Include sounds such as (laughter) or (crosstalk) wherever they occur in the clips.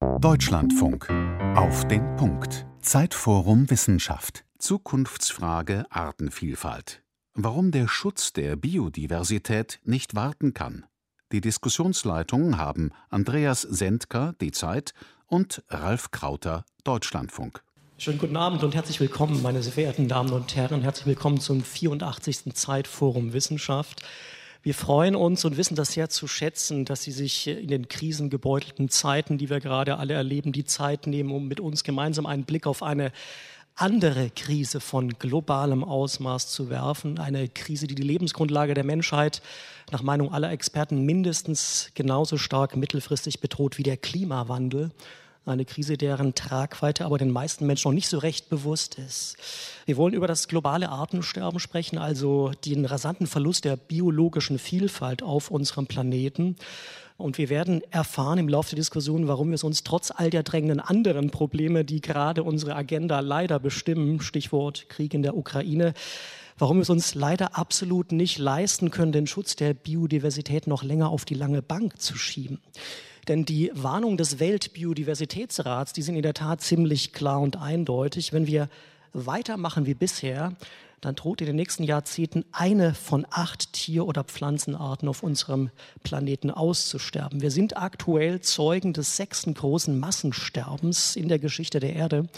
Deutschlandfunk. Auf den Punkt. Zeitforum Wissenschaft. Zukunftsfrage Artenvielfalt. Warum der Schutz der Biodiversität nicht warten kann. Die Diskussionsleitung haben Andreas Sendker, Die Zeit, und Ralf Krauter, Deutschlandfunk. Schönen guten Abend und herzlich willkommen, meine sehr verehrten Damen und Herren. Herzlich willkommen zum 84. Zeitforum Wissenschaft. Wir freuen uns und wissen das sehr zu schätzen, dass Sie sich in den krisengebeutelten Zeiten, die wir gerade alle erleben, die Zeit nehmen, um mit uns gemeinsam einen Blick auf eine andere Krise von globalem Ausmaß zu werfen. Eine Krise, die die Lebensgrundlage der Menschheit nach Meinung aller Experten mindestens genauso stark mittelfristig bedroht wie der Klimawandel. Eine Krise, deren Tragweite aber den meisten Menschen noch nicht so recht bewusst ist. Wir wollen über das globale Artensterben sprechen, also den rasanten Verlust der biologischen Vielfalt auf unserem Planeten. Und wir werden erfahren im Laufe der Diskussion, warum wir es uns trotz all der drängenden anderen Probleme, die gerade unsere Agenda leider bestimmen, Stichwort Krieg in der Ukraine, warum wir es uns leider absolut nicht leisten können, den Schutz der Biodiversität noch länger auf die lange Bank zu schieben. Denn die Warnung des Weltbiodiversitätsrats, die sind in der Tat ziemlich klar und eindeutig. Wenn wir weitermachen wie bisher, dann droht in den nächsten Jahrzehnten eine von acht Tier- oder Pflanzenarten auf unserem Planeten auszusterben. Wir sind aktuell Zeugen des sechsten großen Massensterbens in der Geschichte der Erde.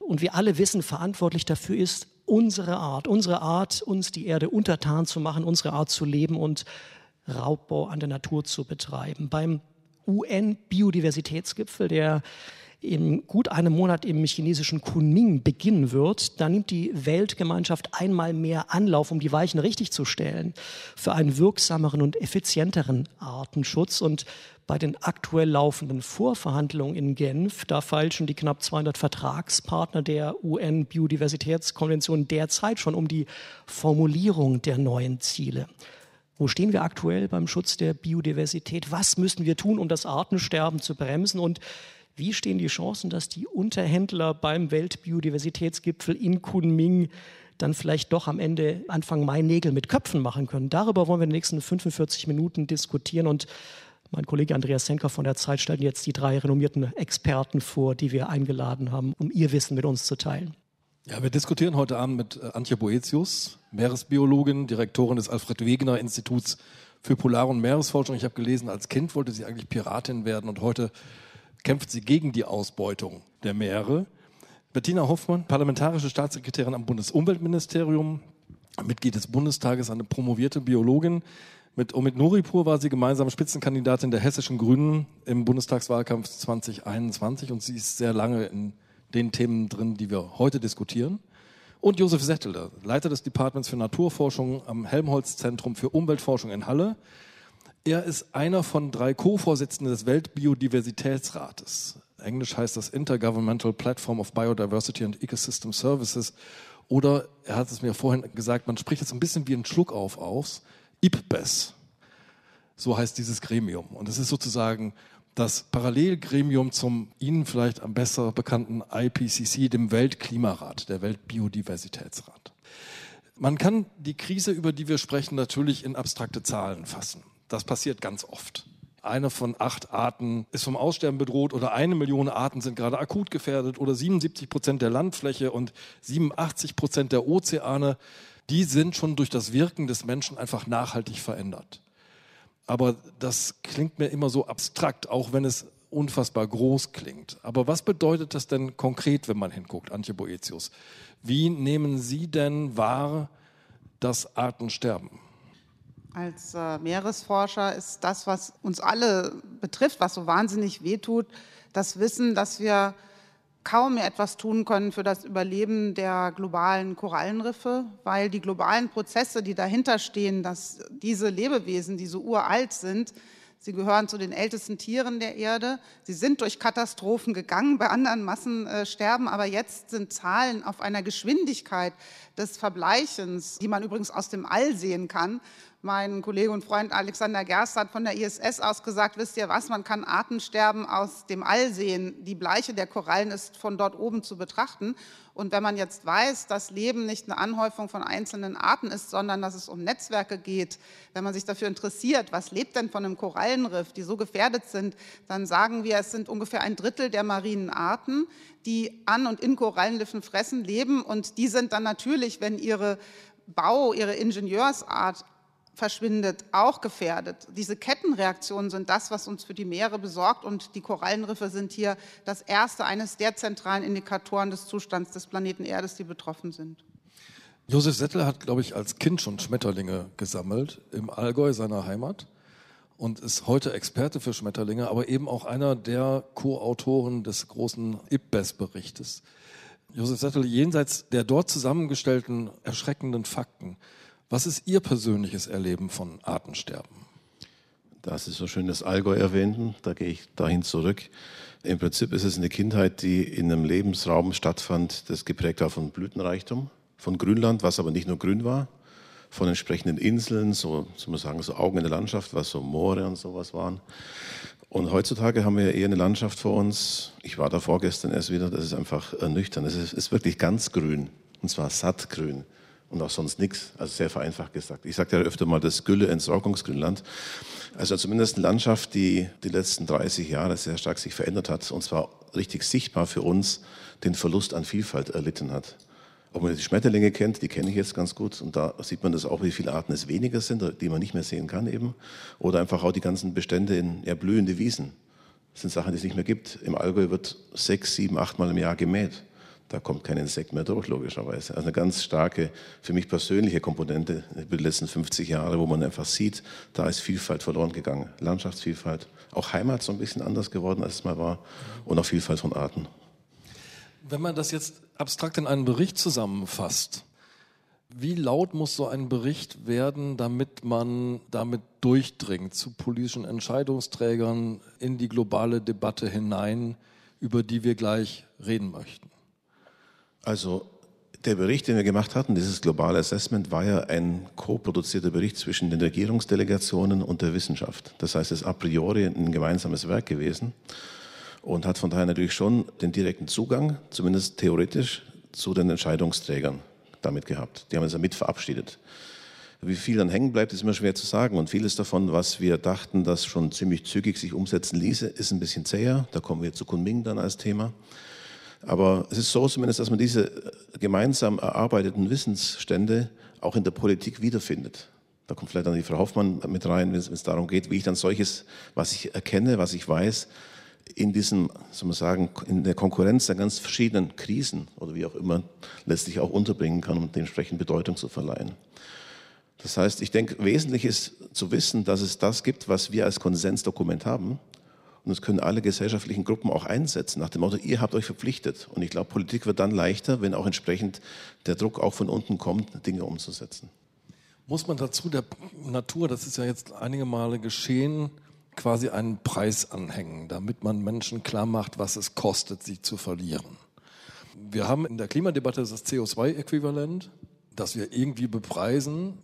Und wir alle wissen, verantwortlich dafür ist unsere Art, unsere Art, uns die Erde untertan zu machen, unsere Art zu leben und Raubbau an der Natur zu betreiben. Beim UN-Biodiversitätsgipfel, der in gut einem Monat im chinesischen Kunming beginnen wird, da nimmt die Weltgemeinschaft einmal mehr Anlauf, um die Weichen richtig zu stellen für einen wirksameren und effizienteren Artenschutz. Und bei den aktuell laufenden Vorverhandlungen in Genf, da feilschen die knapp 200 Vertragspartner der UN-Biodiversitätskonvention derzeit schon um die Formulierung der neuen Ziele. Wo stehen wir aktuell beim Schutz der Biodiversität? Was müssen wir tun, um das Artensterben zu bremsen? Und wie stehen die Chancen, dass die Unterhändler beim Weltbiodiversitätsgipfel in Kunming dann vielleicht doch am Ende Anfang Mai Nägel mit Köpfen machen können? Darüber wollen wir in den nächsten 45 Minuten diskutieren und mein Kollege Andreas Senker von der Zeit stellt jetzt die drei renommierten Experten vor, die wir eingeladen haben, um ihr Wissen mit uns zu teilen. Ja, wir diskutieren heute Abend mit äh, Antje Boetius, Meeresbiologin, Direktorin des Alfred Wegener Instituts für Polar- und Meeresforschung. Ich habe gelesen, als Kind wollte sie eigentlich Piratin werden und heute kämpft sie gegen die Ausbeutung der Meere. Bettina Hoffmann, parlamentarische Staatssekretärin am Bundesumweltministerium, Mitglied des Bundestages, eine promovierte Biologin. Mit Omid Noripur war sie gemeinsam Spitzenkandidatin der hessischen Grünen im Bundestagswahlkampf 2021 und sie ist sehr lange in den Themen drin, die wir heute diskutieren. Und Josef Setteler, Leiter des Departments für Naturforschung am Helmholtz-Zentrum für Umweltforschung in Halle. Er ist einer von drei Co-Vorsitzenden des Weltbiodiversitätsrates. Englisch heißt das Intergovernmental Platform of Biodiversity and Ecosystem Services. Oder er hat es mir vorhin gesagt, man spricht jetzt ein bisschen wie ein Schluck auf aus. IPBES. So heißt dieses Gremium. Und es ist sozusagen das Parallelgremium zum Ihnen vielleicht am besser bekannten IPCC, dem Weltklimarat, der Weltbiodiversitätsrat. Man kann die Krise, über die wir sprechen, natürlich in abstrakte Zahlen fassen. Das passiert ganz oft. Eine von acht Arten ist vom Aussterben bedroht oder eine Million Arten sind gerade akut gefährdet oder 77 Prozent der Landfläche und 87 Prozent der Ozeane, die sind schon durch das Wirken des Menschen einfach nachhaltig verändert aber das klingt mir immer so abstrakt, auch wenn es unfassbar groß klingt. Aber was bedeutet das denn konkret, wenn man hinguckt, Antje Boetius? Wie nehmen Sie denn wahr, dass Arten sterben? Als äh, Meeresforscher ist das, was uns alle betrifft, was so wahnsinnig wehtut, das Wissen, dass wir kaum mehr etwas tun können für das Überleben der globalen Korallenriffe, weil die globalen Prozesse, die dahinter stehen, dass diese Lebewesen, die so uralt sind, sie gehören zu den ältesten Tieren der Erde, sie sind durch Katastrophen gegangen bei anderen Massensterben, aber jetzt sind Zahlen auf einer Geschwindigkeit des Verbleichens, die man übrigens aus dem All sehen kann, Mein Kollege und Freund Alexander Gerst hat von der ISS aus gesagt, wisst ihr was, man kann Artensterben aus dem All sehen. Die Bleiche der Korallen ist von dort oben zu betrachten. Und wenn man jetzt weiß, dass Leben nicht eine Anhäufung von einzelnen Arten ist, sondern dass es um Netzwerke geht, wenn man sich dafür interessiert, was lebt denn von einem Korallenriff, die so gefährdet sind, dann sagen wir, es sind ungefähr ein Drittel der marinen Arten, die an und in Korallenriffen fressen, leben. Und die sind dann natürlich, wenn ihre Bau, ihre Ingenieursart verschwindet, auch gefährdet. Diese Kettenreaktionen sind das, was uns für die Meere besorgt und die Korallenriffe sind hier das erste, eines der zentralen Indikatoren des Zustands des Planeten Erdes, die betroffen sind. Josef Settel hat, glaube ich, als Kind schon Schmetterlinge gesammelt im Allgäu seiner Heimat und ist heute Experte für Schmetterlinge, aber eben auch einer der Co-Autoren des großen IPBES-Berichtes. Josef Settel, jenseits der dort zusammengestellten erschreckenden Fakten, was ist Ihr persönliches Erleben von Artensterben? Das ist so schön das Allgäu erwähnten, da gehe ich dahin zurück. Im Prinzip ist es eine Kindheit, die in einem Lebensraum stattfand, das geprägt war von Blütenreichtum, von Grünland, was aber nicht nur grün war, von entsprechenden Inseln, so man sagen, so Augen in der Landschaft, was so Moore und sowas waren. Und heutzutage haben wir eher eine Landschaft vor uns. Ich war da vorgestern erst wieder, das ist einfach ernüchternd. Es ist, ist wirklich ganz grün, und zwar sattgrün und auch sonst nichts, also sehr vereinfacht gesagt. Ich sage ja öfter mal das Gülle-Entsorgungsgrünland. Also zumindest eine Landschaft, die die letzten 30 Jahre sehr stark sich verändert hat und zwar richtig sichtbar für uns den Verlust an Vielfalt erlitten hat. Ob man die Schmetterlinge kennt, die kenne ich jetzt ganz gut und da sieht man das auch, wie viele Arten es weniger sind, die man nicht mehr sehen kann eben. Oder einfach auch die ganzen Bestände in ja, blühende Wiesen. Das sind Sachen, die es nicht mehr gibt. Im Allgäu wird sechs, sieben, achtmal im Jahr gemäht da kommt kein Insekt mehr durch, logischerweise. Also eine ganz starke, für mich persönliche Komponente über die letzten 50 Jahre, wo man einfach sieht, da ist Vielfalt verloren gegangen. Landschaftsvielfalt, auch Heimat so ein bisschen anders geworden, als es mal war und auch Vielfalt von Arten. Wenn man das jetzt abstrakt in einen Bericht zusammenfasst, wie laut muss so ein Bericht werden, damit man damit durchdringt zu politischen Entscheidungsträgern in die globale Debatte hinein, über die wir gleich reden möchten? Also der Bericht, den wir gemacht hatten, dieses globale Assessment, war ja ein co-produzierter Bericht zwischen den Regierungsdelegationen und der Wissenschaft. Das heißt, es ist a priori ein gemeinsames Werk gewesen und hat von daher natürlich schon den direkten Zugang, zumindest theoretisch, zu den Entscheidungsträgern damit gehabt. Die haben es ja mit verabschiedet. Wie viel dann hängen bleibt, ist immer schwer zu sagen. Und vieles davon, was wir dachten, das schon ziemlich zügig sich umsetzen ließe, ist ein bisschen zäher. Da kommen wir zu Kunming dann als Thema. Aber es ist so zumindest, dass man diese gemeinsam erarbeiteten Wissensstände auch in der Politik wiederfindet. Da kommt vielleicht dann die Frau Hoffmann mit rein, wenn es darum geht, wie ich dann solches, was ich erkenne, was ich weiß, in diesem, soll man sagen, in der Konkurrenz der ganz verschiedenen Krisen oder wie auch immer letztlich auch unterbringen kann, um dementsprechend Bedeutung zu verleihen. Das heißt, ich denke, wesentlich ist zu wissen, dass es das gibt, was wir als Konsensdokument haben und das können alle gesellschaftlichen Gruppen auch einsetzen, nach dem Motto, ihr habt euch verpflichtet. Und ich glaube, Politik wird dann leichter, wenn auch entsprechend der Druck auch von unten kommt, Dinge umzusetzen. Muss man dazu der Natur, das ist ja jetzt einige Male geschehen, quasi einen Preis anhängen, damit man Menschen klar macht, was es kostet, sie zu verlieren. Wir haben in der Klimadebatte das CO2-Äquivalent, das wir irgendwie bepreisen.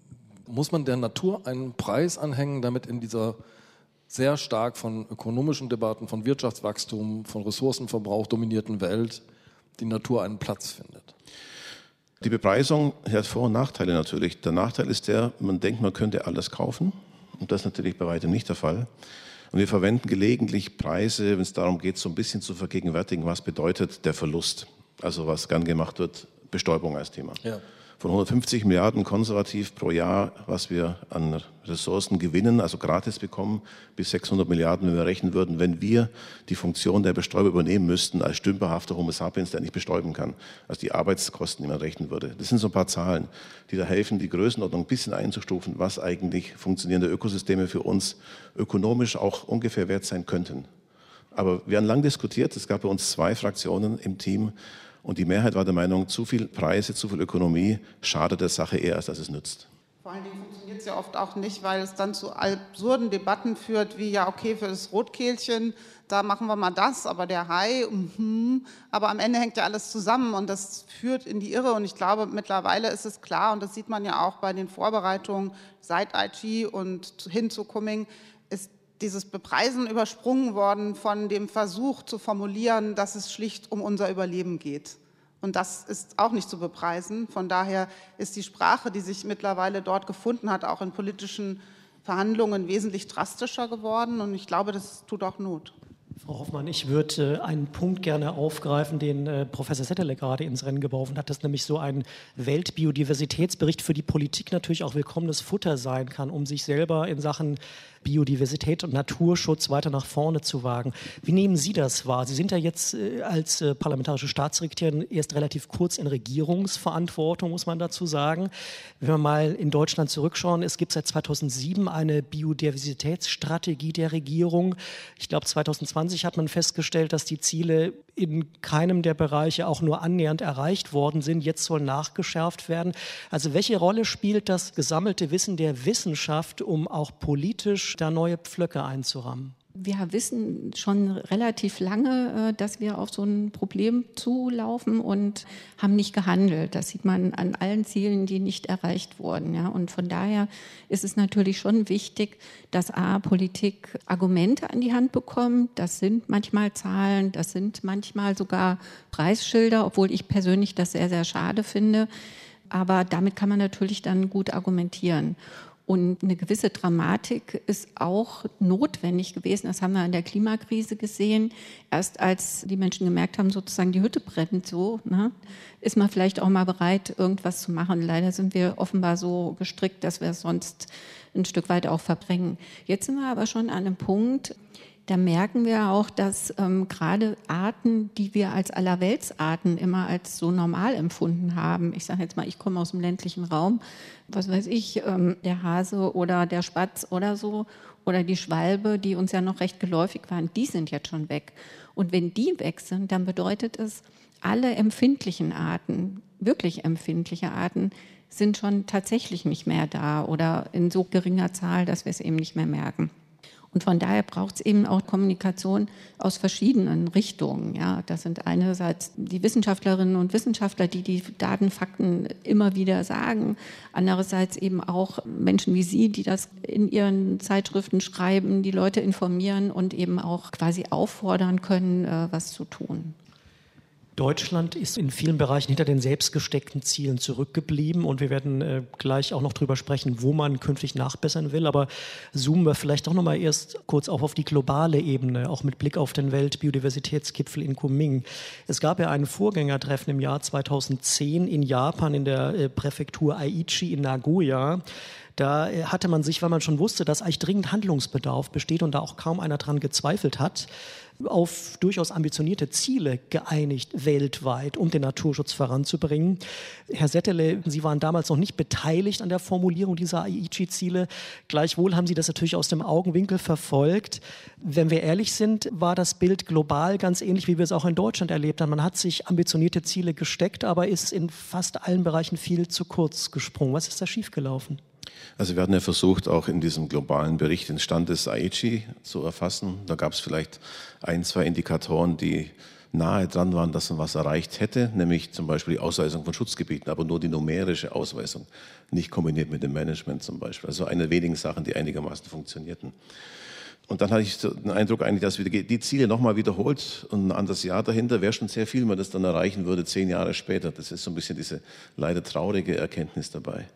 Muss man der Natur einen Preis anhängen, damit in dieser sehr stark von ökonomischen Debatten, von Wirtschaftswachstum, von Ressourcenverbrauch dominierten Welt die Natur einen Platz findet. Die Bepreisung hat Vor- und Nachteile natürlich. Der Nachteil ist der, man denkt, man könnte alles kaufen. Und das ist natürlich bei weitem nicht der Fall. Und wir verwenden gelegentlich Preise, wenn es darum geht, so ein bisschen zu vergegenwärtigen, was bedeutet der Verlust. Also was gern gemacht wird, Bestäubung als Thema. Ja von 150 Milliarden konservativ pro Jahr, was wir an Ressourcen gewinnen, also gratis bekommen, bis 600 Milliarden, wenn wir rechnen würden, wenn wir die Funktion der Bestäuber übernehmen müssten, als stümperhafter Homo sapiens, der nicht bestäuben kann. Also die Arbeitskosten, die man rechnen würde. Das sind so ein paar Zahlen, die da helfen, die Größenordnung ein bisschen einzustufen, was eigentlich funktionierende Ökosysteme für uns ökonomisch auch ungefähr wert sein könnten. Aber wir haben lang diskutiert. Es gab bei uns zwei Fraktionen im Team, und die Mehrheit war der Meinung, zu viel Preise, zu viel Ökonomie schadet der Sache eher, als dass es nützt. Vor allen Dingen funktioniert es ja oft auch nicht, weil es dann zu absurden Debatten führt, wie ja, okay, für das Rotkehlchen, da machen wir mal das, aber der Hai, mm, aber am Ende hängt ja alles zusammen und das führt in die Irre. Und ich glaube, mittlerweile ist es klar, und das sieht man ja auch bei den Vorbereitungen seit IG und hin zu Cumming, ist dieses Bepreisen übersprungen worden von dem Versuch zu formulieren, dass es schlicht um unser Überleben geht. Und das ist auch nicht zu bepreisen. Von daher ist die Sprache, die sich mittlerweile dort gefunden hat, auch in politischen Verhandlungen wesentlich drastischer geworden. Und ich glaube, das tut auch Not. Frau Hoffmann, ich würde äh, einen Punkt gerne aufgreifen, den äh, Professor Settele gerade ins Rennen geworfen hat, dass nämlich so ein Weltbiodiversitätsbericht für die Politik natürlich auch willkommenes Futter sein kann, um sich selber in Sachen Biodiversität und Naturschutz weiter nach vorne zu wagen. Wie nehmen Sie das wahr? Sie sind ja jetzt äh, als äh, parlamentarische Staatssekretärin erst relativ kurz in Regierungsverantwortung, muss man dazu sagen. Wenn wir mal in Deutschland zurückschauen, es gibt seit 2007 eine Biodiversitätsstrategie der Regierung. Ich glaube, 2020 hat man festgestellt, dass die Ziele in keinem der Bereiche auch nur annähernd erreicht worden sind. Jetzt soll nachgeschärft werden. Also welche Rolle spielt das gesammelte Wissen der Wissenschaft, um auch politisch da neue Pflöcke einzurammen? Wir wissen schon relativ lange, äh, dass wir auf so ein Problem zulaufen und haben nicht gehandelt. Das sieht man an allen Zielen, die nicht erreicht wurden. Und von daher ist es natürlich schon wichtig, dass A, Politik Argumente an die Hand bekommt. Das sind manchmal Zahlen, das sind manchmal sogar Preisschilder, obwohl ich persönlich das sehr, sehr schade finde. Aber damit kann man natürlich dann gut argumentieren. Und eine gewisse Dramatik ist auch notwendig gewesen. Das haben wir in der Klimakrise gesehen. Erst als die Menschen gemerkt haben, sozusagen die Hütte brennt so, ne, ist man vielleicht auch mal bereit, irgendwas zu machen. Leider sind wir offenbar so gestrickt, dass wir es sonst ein Stück weit auch verbringen. Jetzt sind wir aber schon an einem Punkt, da merken wir auch, dass ähm, gerade Arten, die wir als Allerweltsarten immer als so normal empfunden haben, ich sage jetzt mal, ich komme aus dem ländlichen Raum, was weiß ich, ähm, der Hase oder der Spatz oder so, oder die Schwalbe, die uns ja noch recht geläufig waren, die sind jetzt schon weg. Und wenn die weg sind, dann bedeutet es, alle empfindlichen Arten, wirklich empfindliche Arten, sind schon tatsächlich nicht mehr da oder in so geringer Zahl, dass wir es eben nicht mehr merken. Und von daher braucht es eben auch Kommunikation aus verschiedenen Richtungen. Ja, das sind einerseits die Wissenschaftlerinnen und Wissenschaftler, die die Daten, Fakten immer wieder sagen. Andererseits eben auch Menschen wie Sie, die das in ihren Zeitschriften schreiben, die Leute informieren und eben auch quasi auffordern können, äh, was zu tun. Deutschland ist in vielen Bereichen hinter den selbstgesteckten Zielen zurückgeblieben und wir werden äh, gleich auch noch darüber sprechen, wo man künftig nachbessern will. Aber zoomen wir vielleicht doch noch mal erst kurz auf auf die globale Ebene, auch mit Blick auf den Weltbiodiversitätsgipfel in Kunming. Es gab ja ein Vorgängertreffen im Jahr 2010 in Japan in der äh, Präfektur Aichi in Nagoya. Da äh, hatte man sich, weil man schon wusste, dass eigentlich dringend Handlungsbedarf besteht und da auch kaum einer dran gezweifelt hat, auf durchaus ambitionierte Ziele geeinigt weltweit, um den Naturschutz voranzubringen. Herr Settele, Sie waren damals noch nicht beteiligt an der Formulierung dieser Aichi-Ziele. Gleichwohl haben Sie das natürlich aus dem Augenwinkel verfolgt. Wenn wir ehrlich sind, war das Bild global ganz ähnlich, wie wir es auch in Deutschland erlebt haben. Man hat sich ambitionierte Ziele gesteckt, aber ist in fast allen Bereichen viel zu kurz gesprungen. Was ist da schiefgelaufen? Also wir hatten ja versucht, auch in diesem globalen Bericht den Stand des Aichi zu erfassen. Da gab es vielleicht ein, zwei Indikatoren, die nahe dran waren, dass man was erreicht hätte, nämlich zum Beispiel die Ausweisung von Schutzgebieten, aber nur die numerische Ausweisung, nicht kombiniert mit dem Management zum Beispiel. Also eine der wenigen Sachen, die einigermaßen funktionierten. Und dann hatte ich den Eindruck eigentlich, dass wir die Ziele nochmal wiederholt und ein anderes Jahr dahinter wäre schon sehr viel, wenn man das dann erreichen würde, zehn Jahre später. Das ist so ein bisschen diese leider traurige Erkenntnis dabei.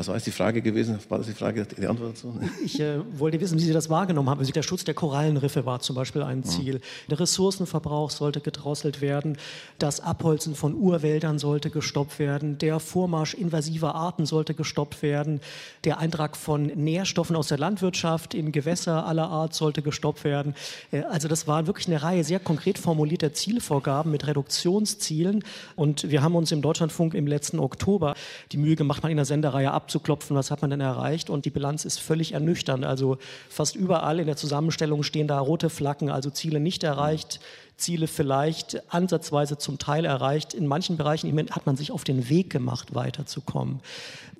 Was war jetzt die Frage gewesen? War das die Frage, die Antwort dazu? Ich äh, wollte wissen, wie Sie das wahrgenommen haben. Der Schutz der Korallenriffe war zum Beispiel ein Ziel. Mhm. Der Ressourcenverbrauch sollte gedrosselt werden. Das Abholzen von Urwäldern sollte gestoppt werden. Der Vormarsch invasiver Arten sollte gestoppt werden. Der Eintrag von Nährstoffen aus der Landwirtschaft in Gewässer aller Art sollte gestoppt werden. Äh, also das war wirklich eine Reihe sehr konkret formulierter Zielvorgaben mit Reduktionszielen. Und wir haben uns im Deutschlandfunk im letzten Oktober die Mühe gemacht, mal in der Sendereihe ab abzuklopfen, was hat man denn erreicht. Und die Bilanz ist völlig ernüchternd. Also fast überall in der Zusammenstellung stehen da rote Flaggen, also Ziele nicht erreicht, Ziele vielleicht ansatzweise zum Teil erreicht. In manchen Bereichen hat man sich auf den Weg gemacht, weiterzukommen.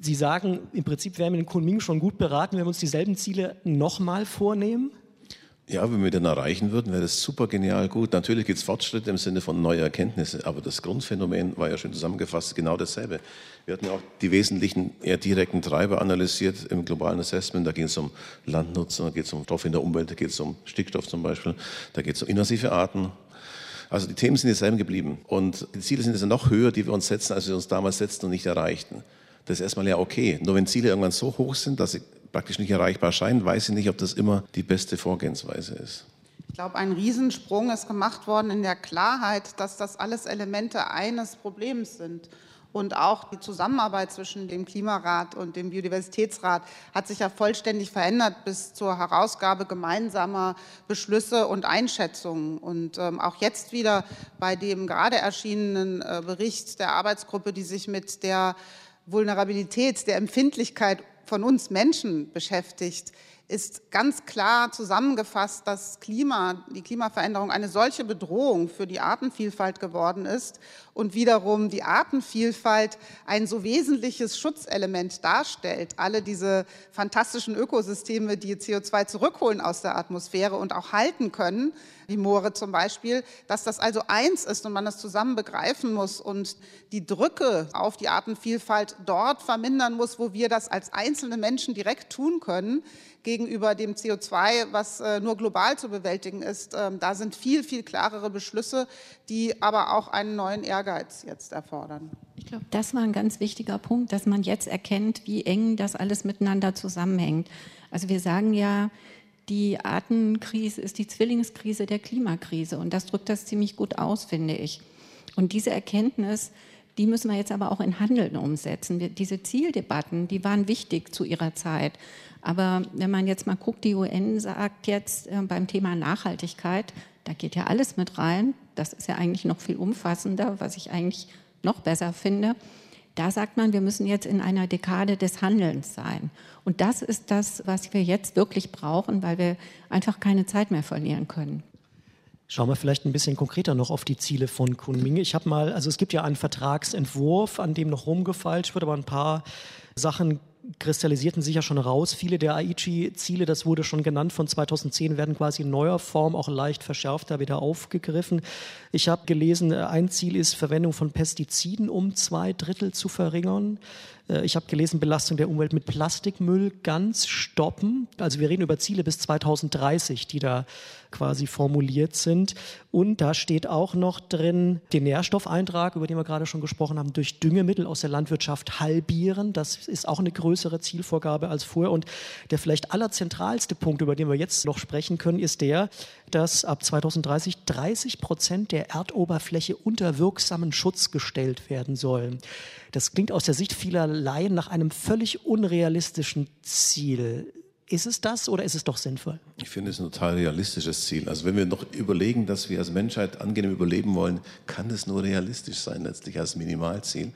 Sie sagen, im Prinzip wären wir in Kunming schon gut beraten, wenn wir uns dieselben Ziele nochmal vornehmen. Ja, wenn wir den erreichen würden, wäre das super genial gut. Natürlich gibt es Fortschritte im Sinne von neuer Erkenntnisse, aber das Grundphänomen war ja schon zusammengefasst genau dasselbe. Wir hatten ja auch die wesentlichen eher direkten Treiber analysiert im globalen Assessment. Da geht es um Landnutzung, da geht es um Stoff in der Umwelt, da geht es um Stickstoff zum Beispiel, da geht es um invasive Arten. Also die Themen sind dieselben geblieben und die Ziele sind jetzt noch höher, die wir uns setzen, als wir uns damals setzten und nicht erreichten. Das ist erstmal ja okay. Nur wenn Ziele irgendwann so hoch sind, dass sie praktisch nicht erreichbar scheinen, weiß ich nicht, ob das immer die beste Vorgehensweise ist. Ich glaube, ein Riesensprung ist gemacht worden in der Klarheit, dass das alles Elemente eines Problems sind. Und auch die Zusammenarbeit zwischen dem Klimarat und dem Biodiversitätsrat hat sich ja vollständig verändert bis zur Herausgabe gemeinsamer Beschlüsse und Einschätzungen. Und ähm, auch jetzt wieder bei dem gerade erschienenen äh, Bericht der Arbeitsgruppe, die sich mit der Vulnerabilität, der Empfindlichkeit von uns Menschen beschäftigt, ist ganz klar zusammengefasst, dass Klima, die Klimaveränderung eine solche Bedrohung für die Artenvielfalt geworden ist und wiederum die Artenvielfalt ein so wesentliches Schutzelement darstellt. Alle diese fantastischen Ökosysteme, die CO2 zurückholen aus der Atmosphäre und auch halten können, wie Moore zum Beispiel, dass das also eins ist und man das zusammen begreifen muss und die Drücke auf die Artenvielfalt dort vermindern muss, wo wir das als einzelne Menschen direkt tun können gegenüber dem CO2, was äh, nur global zu bewältigen ist. Ähm, da sind viel, viel klarere Beschlüsse, die aber auch einen neuen Ehrgeiz jetzt erfordern. Ich glaube, das war ein ganz wichtiger Punkt, dass man jetzt erkennt, wie eng das alles miteinander zusammenhängt. Also wir sagen ja, die Artenkrise ist die Zwillingskrise der Klimakrise und das drückt das ziemlich gut aus, finde ich. Und diese Erkenntnis, die müssen wir jetzt aber auch in Handeln umsetzen. Diese Zieldebatten, die waren wichtig zu ihrer Zeit. Aber wenn man jetzt mal guckt, die UN sagt jetzt äh, beim Thema Nachhaltigkeit, da geht ja alles mit rein. Das ist ja eigentlich noch viel umfassender, was ich eigentlich noch besser finde. Da sagt man, wir müssen jetzt in einer Dekade des Handelns sein. Und das ist das, was wir jetzt wirklich brauchen, weil wir einfach keine Zeit mehr verlieren können. Schauen wir vielleicht ein bisschen konkreter noch auf die Ziele von Kunming. Ich habe mal, also es gibt ja einen Vertragsentwurf, an dem noch rumgefeilscht wird, aber ein paar Sachen kristallisierten sich ja schon raus. Viele der Aichi-Ziele, das wurde schon genannt, von 2010 werden quasi in neuer Form auch leicht verschärft da wieder aufgegriffen. Ich habe gelesen, ein Ziel ist, Verwendung von Pestiziden um zwei Drittel zu verringern. Äh, ich habe gelesen, Belastung der Umwelt mit Plastikmüll ganz stoppen. Also wir reden über Ziele bis 2030, die da quasi formuliert sind. Und da steht auch noch drin, den Nährstoffeintrag, über den wir gerade schon gesprochen haben, durch Düngemittel aus der Landwirtschaft halbieren. Das ist auch eine größere Zielvorgabe als vorher. Und der vielleicht allerzentralste Punkt, über den wir jetzt noch sprechen können, ist der, dass ab 2030 30 Prozent der Erdoberfläche unter wirksamen Schutz gestellt werden sollen. Das klingt aus der Sicht vieler Laien nach einem völlig unrealistischen Ziel. Ist es das oder ist es doch sinnvoll? Ich finde es ein total realistisches Ziel. Also wenn wir noch überlegen, dass wir als Menschheit angenehm überleben wollen, kann es nur realistisch sein, letztlich als Minimalziel.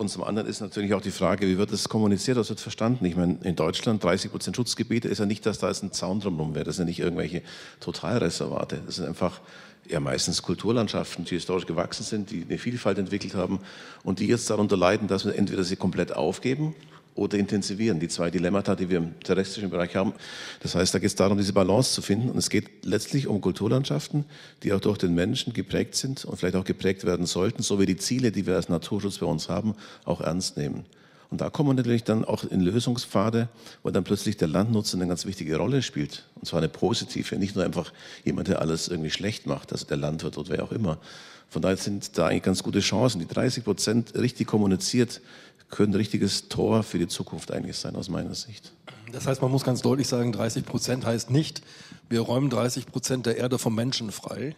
Und zum anderen ist natürlich auch die Frage, wie wird das kommuniziert, was wird verstanden? Ich meine, in Deutschland 30 Prozent Schutzgebiete ist ja nicht, dass da jetzt ein Zaun drumherum wäre. Das sind ja nicht irgendwelche Totalreservate. Das sind einfach ja meistens Kulturlandschaften, die historisch gewachsen sind, die eine Vielfalt entwickelt haben und die jetzt darunter leiden, dass wir entweder sie komplett aufgeben oder intensivieren. Die zwei Dilemmata, die wir im terrestrischen Bereich haben. Das heißt, da geht es darum, diese Balance zu finden. Und es geht letztlich um Kulturlandschaften, die auch durch den Menschen geprägt sind und vielleicht auch geprägt werden sollten, so wie die Ziele, die wir als Naturschutz bei uns haben, auch ernst nehmen. Und da kommen wir natürlich dann auch in Lösungspfade, wo dann plötzlich der Landnutzer eine ganz wichtige Rolle spielt. Und zwar eine positive, nicht nur einfach jemand, der alles irgendwie schlecht macht, also der Landwirt oder wer auch immer. Von daher sind da eigentlich ganz gute Chancen. Die 30 Prozent richtig kommuniziert, können ein richtiges Tor für die Zukunft eigentlich sein, aus meiner Sicht. Das heißt, man muss ganz deutlich sagen, 30 Prozent heißt nicht, wir räumen 30 Prozent der Erde vom Menschen frei.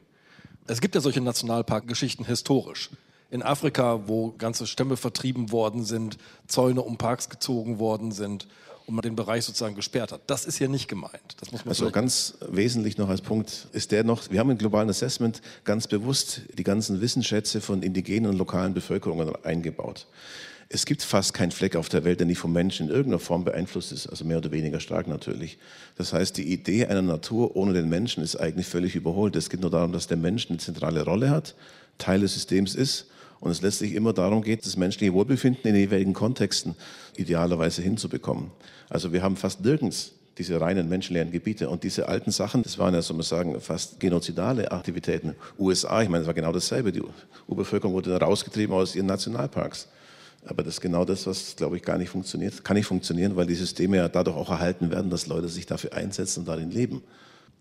Es gibt ja solche Nationalparkgeschichten historisch in Afrika, wo ganze Stämme vertrieben worden sind, Zäune um Parks gezogen worden sind und man den Bereich sozusagen gesperrt hat. Das ist hier nicht gemeint. Also ganz wesentlich noch als Punkt ist der noch, wir haben im globalen Assessment ganz bewusst die ganzen Wissensschätze von indigenen und lokalen Bevölkerungen eingebaut. Es gibt fast keinen Fleck auf der Welt, der nicht vom Menschen in irgendeiner Form beeinflusst ist, also mehr oder weniger stark natürlich. Das heißt, die Idee einer Natur ohne den Menschen ist eigentlich völlig überholt. Es geht nur darum, dass der Mensch eine zentrale Rolle hat, Teil des Systems ist und es letztlich immer darum geht, das menschliche Wohlbefinden in den jeweiligen Kontexten idealerweise hinzubekommen. Also wir haben fast nirgends diese reinen menschenleeren Gebiete. Und diese alten Sachen, das waren ja, soll man sagen, fast genozidale Aktivitäten. USA, ich meine, es war genau dasselbe. Die Urbevölkerung wurde rausgetrieben aus ihren Nationalparks. Aber das ist genau das, was, glaube ich, gar nicht funktioniert. Kann nicht funktionieren, weil die Systeme ja dadurch auch erhalten werden, dass Leute sich dafür einsetzen und darin leben.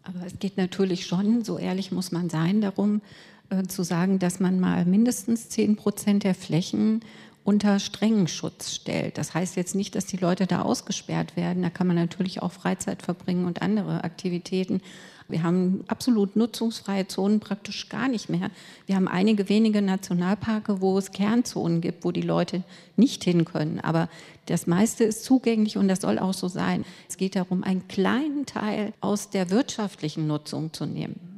Aber es geht natürlich schon, so ehrlich muss man sein, darum äh, zu sagen, dass man mal mindestens 10 Prozent der Flächen unter strengen Schutz stellt. Das heißt jetzt nicht, dass die Leute da ausgesperrt werden. Da kann man natürlich auch Freizeit verbringen und andere Aktivitäten. Wir haben absolut nutzungsfreie Zonen praktisch gar nicht mehr. Wir haben einige wenige Nationalparke, wo es Kernzonen gibt, wo die Leute nicht hin können. Aber das meiste ist zugänglich und das soll auch so sein. Es geht darum, einen kleinen Teil aus der wirtschaftlichen Nutzung zu nehmen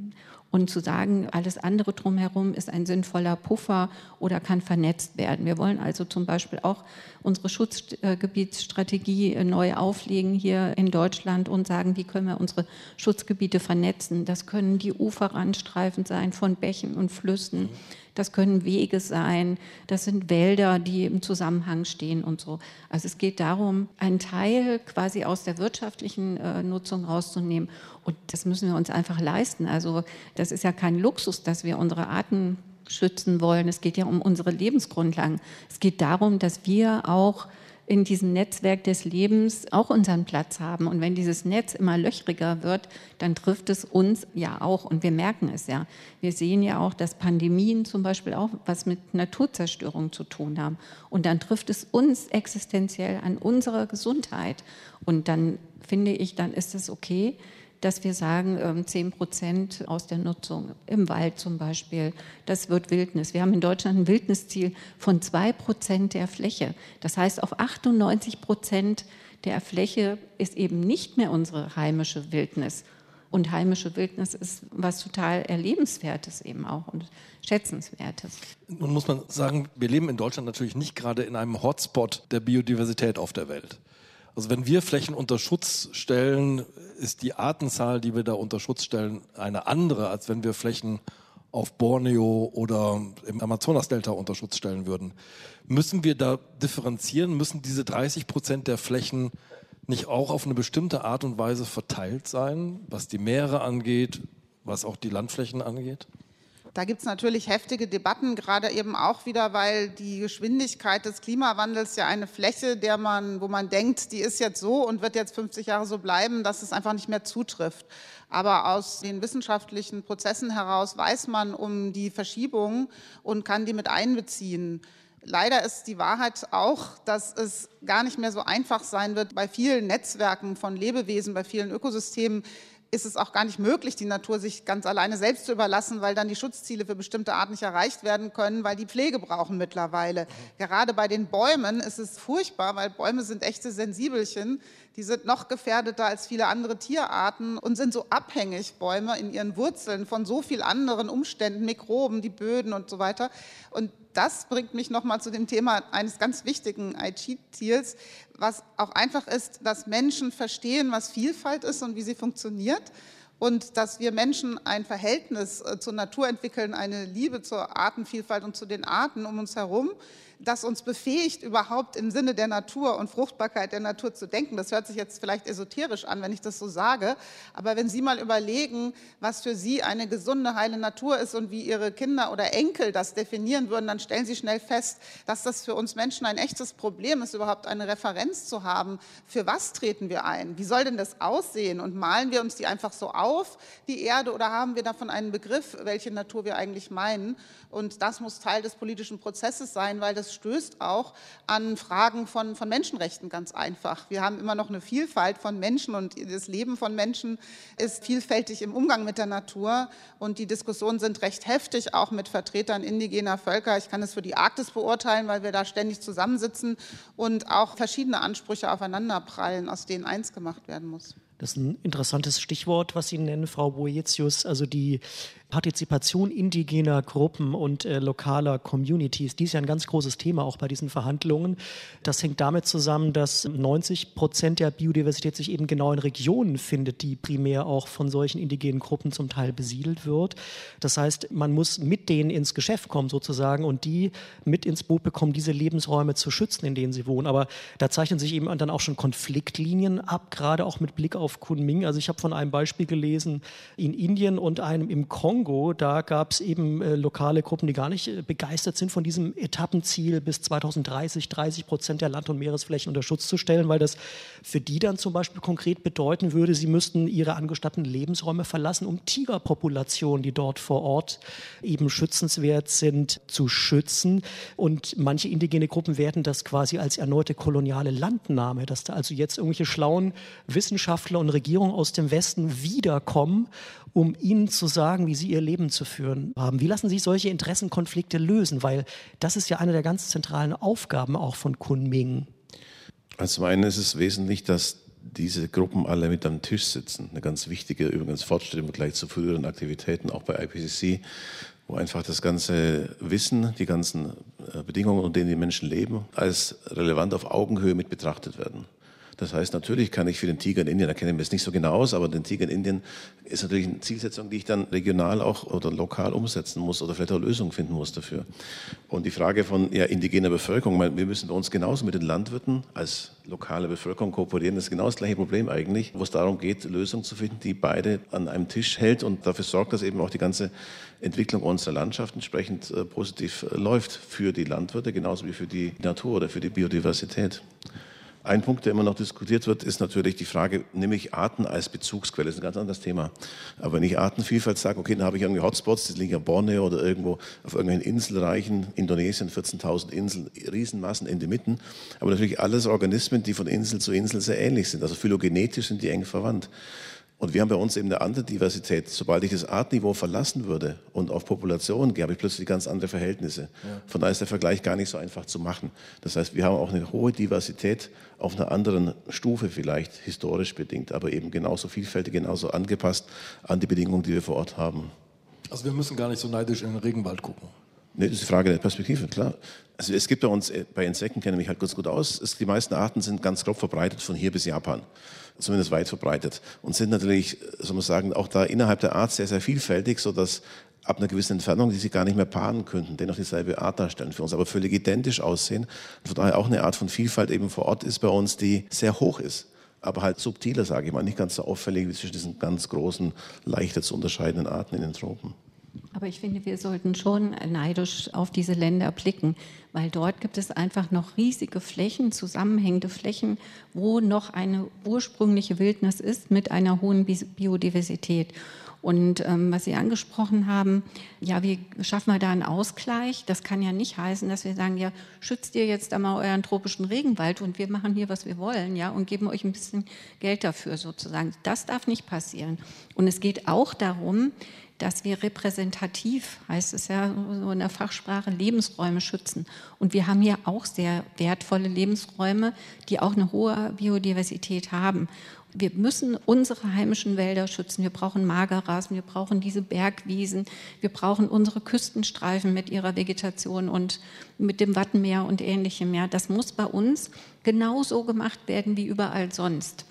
und zu sagen, alles andere drumherum ist ein sinnvoller Puffer oder kann vernetzt werden. Wir wollen also zum Beispiel auch unsere Schutzgebietsstrategie äh, neu auflegen hier in Deutschland und sagen, wie können wir unsere Schutzgebiete vernetzen. Das können die Uferrandstreifen sein von Bächen und Flüssen. Das können Wege sein, das sind Wälder, die im Zusammenhang stehen und so. Also es geht darum, einen Teil quasi aus der wirtschaftlichen äh, Nutzung rauszunehmen. Und das müssen wir uns einfach leisten. Also das ist ja kein Luxus, dass wir unsere Arten schützen wollen. Es geht ja um unsere Lebensgrundlagen. Es geht darum, dass wir auch in diesem Netzwerk des Lebens auch unseren Platz haben. Und wenn dieses Netz immer löchriger wird, dann trifft es uns ja auch. Und wir merken es ja. Wir sehen ja auch, dass Pandemien zum Beispiel auch was mit Naturzerstörung zu tun haben. Und dann trifft es uns existenziell an unserer Gesundheit. Und dann finde ich, dann ist es okay, dass wir sagen, 10 ähm, Prozent aus der Nutzung im Wald zum Beispiel, das wird Wildnis. Wir haben in Deutschland ein Wildnisziel von 2 Prozent der Fläche. Das heißt, auf 98 Prozent der Fläche ist eben nicht mehr unsere heimische Wildnis. Und heimische Wildnis ist was total Erlebenswertes eben auch und Schätzenswertes. Nun muss man sagen, wir leben in Deutschland natürlich nicht gerade in einem Hotspot der Biodiversität auf der Welt. Also wenn wir Flächen unter Schutz stellen, ist die Artenzahl, die wir da unter Schutz stellen, eine andere, als wenn wir Flächen auf Borneo oder im Amazonasdelta unter Schutz stellen würden. Müssen wir da differenzieren? Müssen diese 30 Prozent der Flächen nicht auch auf eine bestimmte Art und Weise verteilt sein, was die Meere angeht, was auch die Landflächen angeht? Da gibt es natürlich heftige Debatten, gerade eben auch wieder, weil die Geschwindigkeit des Klimawandels ja eine Fläche, der man, wo man denkt, die ist jetzt so und wird jetzt 50 Jahre so bleiben, dass es einfach nicht mehr zutrifft. Aber aus den wissenschaftlichen Prozessen heraus weiß man um die Verschiebung und kann die mit einbeziehen. Leider ist die Wahrheit auch, dass es gar nicht mehr so einfach sein wird, bei vielen Netzwerken von Lebewesen, bei vielen Ökosystemen ist es auch gar nicht möglich, die Natur sich ganz alleine selbst zu überlassen, weil dann die Schutzziele für bestimmte Arten nicht erreicht werden können, weil die Pflege brauchen mittlerweile. Gerade bei den Bäumen ist es furchtbar, weil Bäume sind echte Sensibelchen. Die sind noch gefährdeter als viele andere Tierarten und sind so abhängig, Bäume in ihren Wurzeln, von so vielen anderen Umständen, Mikroben, die Böden und so weiter. Und das bringt mich nochmal zu dem Thema eines ganz wichtigen IG-Ziels, was auch einfach ist, dass Menschen verstehen, was Vielfalt ist und wie sie funktioniert und dass wir Menschen ein Verhältnis äh, zur Natur entwickeln, eine Liebe zur Artenvielfalt und zu den Arten um uns herum, das uns befähigt, überhaupt im Sinne der Natur und Fruchtbarkeit der Natur zu denken. Das hört sich jetzt vielleicht esoterisch an, wenn ich das so sage, aber wenn Sie mal überlegen, was für Sie eine gesunde, heile Natur ist und wie Ihre Kinder oder Enkel das definieren würden, dann stellen Sie schnell fest, dass das für uns Menschen ein echtes Problem ist, überhaupt eine Referenz zu haben. Für was treten wir ein? Wie soll denn das aussehen? Und malen wir uns die einfach so auf, die Erde, oder haben wir davon einen Begriff, welche Natur wir eigentlich meinen? Und das muss Teil des politischen Prozesses sein, weil das stößt auch an Fragen von, von Menschenrechten ganz einfach. Wir haben immer noch eine Vielfalt von Menschen und das Leben von Menschen ist vielfältig im Umgang mit der Natur. Und die Diskussionen sind recht heftig, auch mit Vertretern indigener Völker. Ich kann es für die Arktis beurteilen, weil wir da ständig zusammensitzen und auch verschiedene Ansprüche aufeinanderprallen, aus denen eins gemacht werden muss. Das ist ein interessantes Stichwort, was Sie nennen, Frau Boetius, also die Partizipation indigener Gruppen und äh, lokaler Communities, die ist ja ein ganz großes Thema auch bei diesen Verhandlungen. Das hängt damit zusammen, dass 90 Prozent der Biodiversität sich eben genau in Regionen findet, die primär auch von solchen indigenen Gruppen zum Teil besiedelt wird. Das heißt, man muss mit denen ins Geschäft kommen sozusagen und die mit ins Boot bekommen, diese Lebensräume zu schützen, in denen sie wohnen. Aber da zeichnen sich eben dann auch schon Konfliktlinien ab, gerade auch mit Blick auf Kunming. Also ich habe von einem Beispiel gelesen in Indien und einem im Kongo. Da gab es eben äh, lokale Gruppen, die gar nicht äh, begeistert sind von diesem Etappenziel, bis 2030 30 Prozent der Land- und Meeresflächen unter Schutz zu stellen, weil das für die dann zum Beispiel konkret bedeuten würde, sie müssten ihre angestatteten Lebensräume verlassen, um Tigerpopulationen, die dort vor Ort eben schützenswert sind, zu schützen. Und manche indigene Gruppen werden das quasi als erneute koloniale Landnahme, dass da also jetzt irgendwelche schlauen Wissenschaftler und Regierungen aus dem Westen wiederkommen, um ihnen zu sagen, wie sie ihr Leben zu führen haben. Wie lassen sich solche Interessenkonflikte lösen? Weil das ist ja eine der ganz zentralen Aufgaben auch von Kunming. Also zum einen ist es wesentlich, dass diese Gruppen alle mit am Tisch sitzen. Eine ganz wichtige übrigens Fortschritt im Vergleich zu früheren Aktivitäten, auch bei IPCC, wo einfach das ganze Wissen, die ganzen äh, Bedingungen, unter denen die Menschen leben, als relevant auf Augenhöhe mit betrachtet werden. Das heißt, natürlich kann ich für den Tiger in Indien, da kenne ich mich jetzt nicht so genau aus, aber den Tiger in Indien ist natürlich eine Zielsetzung, die ich dann regional auch oder lokal umsetzen muss oder vielleicht auch Lösungen finden muss dafür. Und die Frage von ja, indigener Bevölkerung, wir müssen bei uns genauso mit den Landwirten als lokale Bevölkerung kooperieren, das ist genau das gleiche Problem eigentlich, wo es darum geht, Lösungen zu finden, die beide an einem Tisch hält und dafür sorgt, dass eben auch die ganze Entwicklung unserer Landschaft entsprechend äh, positiv äh, läuft für die Landwirte, genauso wie für die Natur oder für die Biodiversität. Ein Punkt, der immer noch diskutiert wird, ist natürlich die Frage, nehme ich Arten als Bezugsquelle? Das ist ein ganz anderes Thema. Aber wenn ich Artenvielfalt sage, okay, dann habe ich irgendwie Hotspots, die liegen auf Borneo oder irgendwo auf irgendwelchen Inselreichen, Indonesien, 14.000 Inseln, Riesenmassen in den Mitten. Aber natürlich alles Organismen, die von Insel zu Insel sehr ähnlich sind. Also phylogenetisch sind die eng verwandt. Und wir haben bei uns eben eine andere Diversität. Sobald ich das Artniveau verlassen würde und auf Populationen gehe, habe ich plötzlich ganz andere Verhältnisse. Ja. Von daher ist der Vergleich gar nicht so einfach zu machen. Das heißt, wir haben auch eine hohe Diversität auf einer anderen Stufe vielleicht, historisch bedingt, aber eben genauso vielfältig, genauso angepasst an die Bedingungen, die wir vor Ort haben. Also wir müssen gar nicht so neidisch in den Regenwald gucken. Nee, das ist die Frage der Perspektive, klar. Also es gibt bei uns, äh, bei Insekten kenne ich mich halt ganz gut aus, es, die meisten Arten sind ganz grob verbreitet von hier bis Japan zumindest weit verbreitet und sind natürlich, soll man sagen, auch da innerhalb der Art sehr, sehr vielfältig, sodass ab einer gewissen Entfernung, die sie gar nicht mehr paaren könnten, dennoch dieselbe Art darstellen für uns, aber völlig identisch aussehen. Und von daher auch eine Art von Vielfalt eben vor Ort ist bei uns, die sehr hoch ist. Aber halt subtiler, sage ich mal, nicht ganz so auffällig wie zwischen diesen ganz großen, leichter zu unterscheidenden Arten in den Tropen. Aber ich finde, wir sollten schon neidisch auf diese Länder blicken, weil dort gibt es einfach noch riesige Flächen, zusammenhängende Flächen, wo noch eine ursprüngliche Wildnis ist mit einer hohen Biodiversität. Und ähm, was Sie angesprochen haben, ja, wie schaffen wir da einen Ausgleich? Das kann ja nicht heißen, dass wir sagen, ja, schützt ihr jetzt einmal euren tropischen Regenwald und wir machen hier, was wir wollen, ja, und geben euch ein bisschen Geld dafür sozusagen. Das darf nicht passieren. Und es geht auch darum, dass wir repräsentativ, heißt es ja so in der Fachsprache, Lebensräume schützen. Und wir haben hier auch sehr wertvolle Lebensräume, die auch eine hohe Biodiversität haben. Wir müssen unsere heimischen Wälder schützen. Wir brauchen Magerrasen, wir brauchen diese Bergwiesen, wir brauchen unsere Küstenstreifen mit ihrer Vegetation und mit dem Wattenmeer und ähnlichem. Ja, das muss bei uns genauso gemacht werden wie überall sonst.